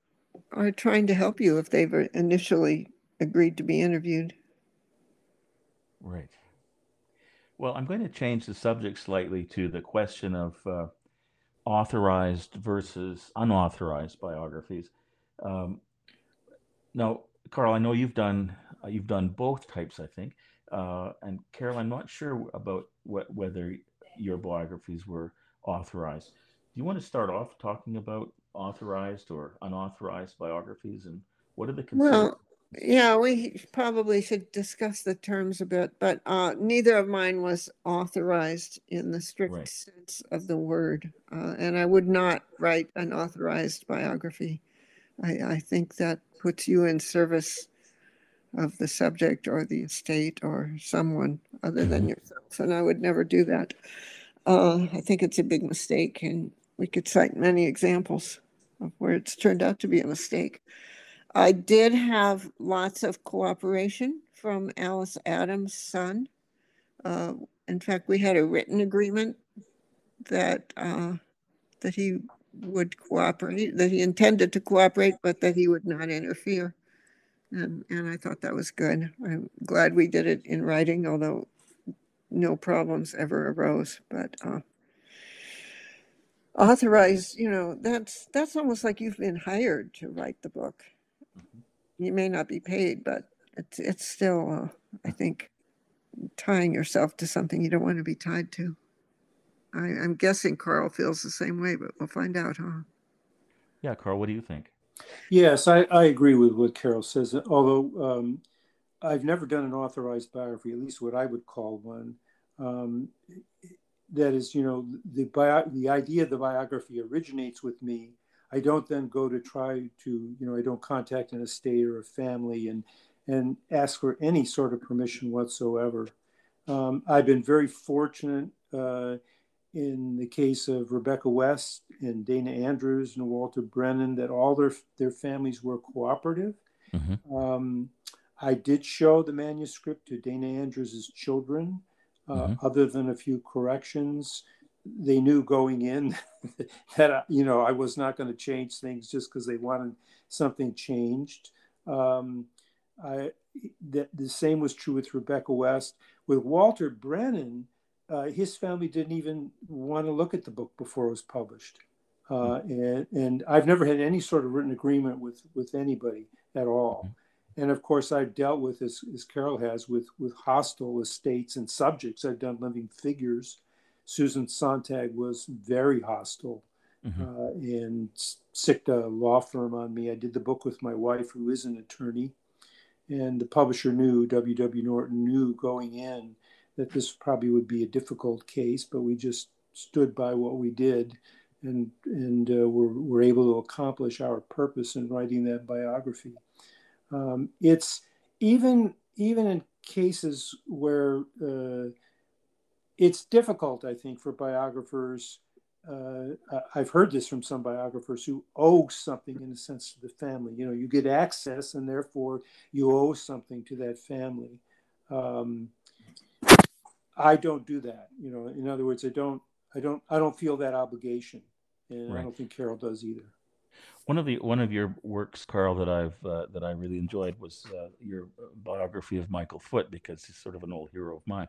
are trying to help you if they've initially agreed to be interviewed. Right. Well, I'm going to change the subject slightly to the question of uh, authorized versus unauthorized biographies. Um, now, Carl, I know you've done uh, you've done both types, I think. Uh, and Carol, I'm not sure about what, whether your biographies were authorized. Do you want to start off talking about authorized or unauthorized biographies and what are the well, yeah, we probably should discuss the terms a bit, but uh, neither of mine was authorized in the strict right. sense of the word. Uh, and I would not write an authorized biography. I, I think that puts you in service of the subject or the estate or someone other than mm-hmm. yourself. And I would never do that. Uh, I think it's a big mistake. And we could cite many examples of where it's turned out to be a mistake. I did have lots of cooperation from Alice Adams' son. Uh, in fact, we had a written agreement that uh, that he would cooperate, that he intended to cooperate, but that he would not interfere. And, and I thought that was good. I'm glad we did it in writing, although no problems ever arose. But uh, authorized, you know, that's that's almost like you've been hired to write the book you may not be paid, but it's it's still, uh, I think, tying yourself to something you don't want to be tied to. I, I'm guessing Carl feels the same way, but we'll find out, huh? Yeah, Carl, what do you think? Yes, I, I agree with what Carol says. Although um, I've never done an authorized biography, at least what I would call one. Um, that is, you know, the bio, the idea of the biography originates with me I don't then go to try to, you know, I don't contact an estate or a family and and ask for any sort of permission whatsoever. Um, I've been very fortunate uh, in the case of Rebecca West and Dana Andrews and Walter Brennan that all their their families were cooperative. Mm-hmm. Um, I did show the manuscript to Dana Andrews' children, uh, mm-hmm. other than a few corrections they knew going in that you know I was not going to change things just because they wanted something changed. Um, I the, the same was true with Rebecca West. With Walter Brennan, uh, his family didn't even want to look at the book before it was published, uh, and and I've never had any sort of written agreement with with anybody at all. And of course, I've dealt with, as, as Carol has, with with hostile estates and subjects. I've done living figures Susan Sontag was very hostile mm-hmm. uh, and sicked a law firm on me. I did the book with my wife, who is an attorney, and the publisher knew, W.W. Norton knew going in that this probably would be a difficult case, but we just stood by what we did and and uh, were, were able to accomplish our purpose in writing that biography. Um, it's even even in cases where uh, it's difficult, I think, for biographers. Uh, I've heard this from some biographers who owe something in a sense to the family. You know, you get access, and therefore you owe something to that family. Um, I don't do that. You know, in other words, I don't, I don't, I don't feel that obligation, and right. I don't think Carol does either. One of the one of your works, Carl, that I've uh, that I really enjoyed was uh, your biography of Michael Foot because he's sort of an old hero of mine.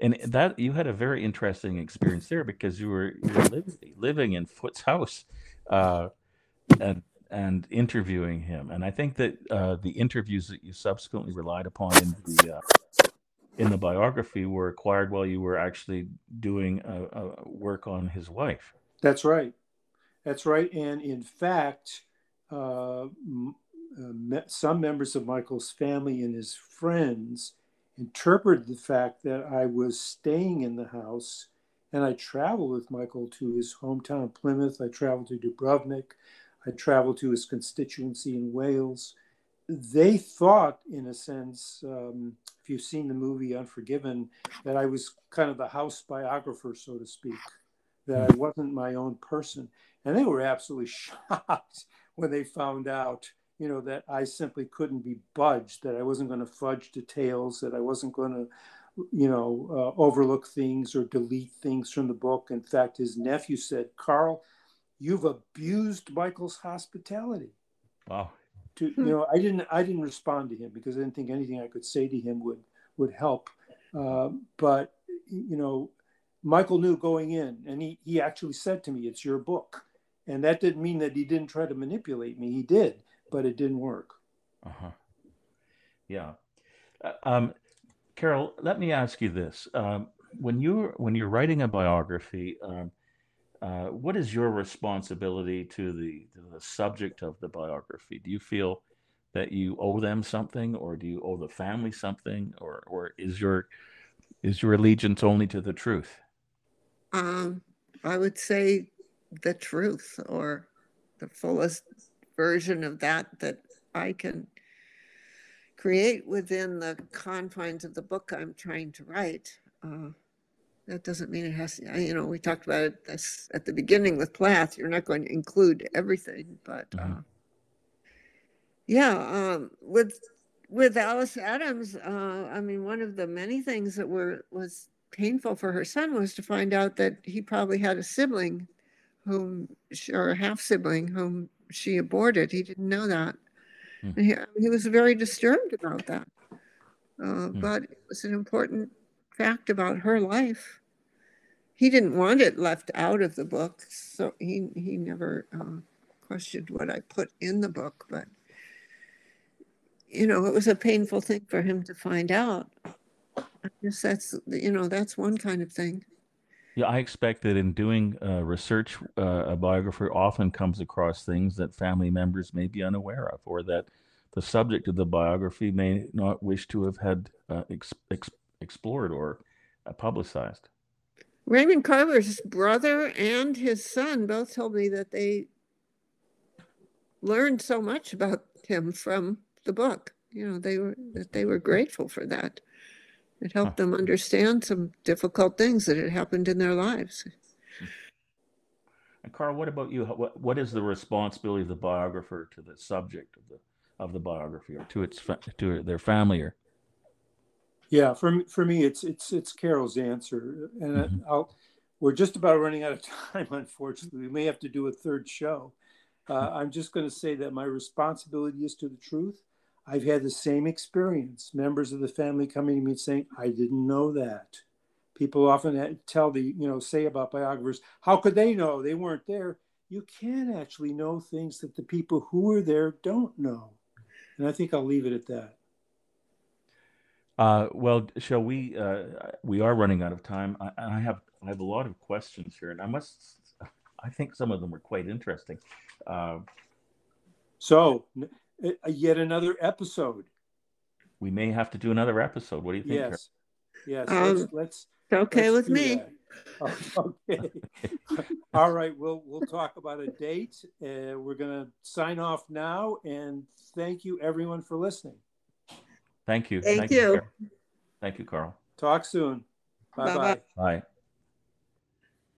And that you had a very interesting experience there because you were, you were living, living in Foot's house, uh, and and interviewing him. And I think that uh, the interviews that you subsequently relied upon in the uh, in the biography were acquired while you were actually doing work on his wife. That's right. That's right. And in fact, uh, uh, some members of Michael's family and his friends interpreted the fact that I was staying in the house and I traveled with Michael to his hometown, of Plymouth. I traveled to Dubrovnik. I traveled to his constituency in Wales. they thought, in a sense, um, if you've seen the movie Unforgiven, that I was kind of the house biographer, so to speak, that I wasn't my own person. And they were absolutely shocked when they found out, you know, that I simply couldn't be budged, that I wasn't going to fudge details, that I wasn't going to, you know, uh, overlook things or delete things from the book. In fact, his nephew said, Carl, you've abused Michael's hospitality. Wow. To, you know, I didn't, I didn't respond to him because I didn't think anything I could say to him would, would help. Uh, but, you know, Michael knew going in, and he, he actually said to me, It's your book. And that didn't mean that he didn't try to manipulate me. He did, but it didn't work. Uh huh. Yeah. Uh, um, Carol, let me ask you this: um, when you when you're writing a biography, um, uh, what is your responsibility to the to the subject of the biography? Do you feel that you owe them something, or do you owe the family something, or or is your is your allegiance only to the truth? Um, I would say the truth or the fullest version of that that I can create within the confines of the book I'm trying to write. Uh, that doesn't mean it has to, you know, we talked about it this, at the beginning with Plath. You're not going to include everything, but uh, mm-hmm. yeah, um, with with Alice Adams, uh, I mean, one of the many things that were was painful for her son was to find out that he probably had a sibling whom or a half sibling whom she aborted. He didn't know that. Hmm. He, he, was very disturbed about that. Uh, hmm. But it was an important fact about her life. He didn't want it left out of the book, so he he never uh, questioned what I put in the book. But you know, it was a painful thing for him to find out. I guess that's you know that's one kind of thing. Yeah, I expect that in doing uh, research, uh, a biographer often comes across things that family members may be unaware of, or that the subject of the biography may not wish to have had uh, ex- ex- explored or uh, publicized. Raymond Carver's brother and his son both told me that they learned so much about him from the book. You know, they were that they were grateful for that. It helped them understand some difficult things that had happened in their lives. And Carl, what about you? What what is the responsibility of the biographer to the subject of the of the biography, or to its to their family, or? Yeah, for for me, it's it's it's Carol's answer, and mm-hmm. I'll. We're just about running out of time, unfortunately. We may have to do a third show. Uh, I'm just going to say that my responsibility is to the truth I've had the same experience. Members of the family coming to me and saying, I didn't know that. People often tell the, you know, say about biographers, how could they know? They weren't there. You can actually know things that the people who were there don't know. And I think I'll leave it at that. Uh, well, shall we? Uh, we are running out of time. I, I, have I have a lot of questions here, and I must. I think some of them are quite interesting. Uh, so yet another episode. We may have to do another episode. What do you think? Yes. Yes. Um, let's, let's, okay let's with me. okay. All right. We'll we'll talk about a date. Uh, we're going to sign off now, and thank you everyone for listening. Thank you. Thank, thank you. you thank you, Carl. Talk soon. Bye-bye. Bye.